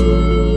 Música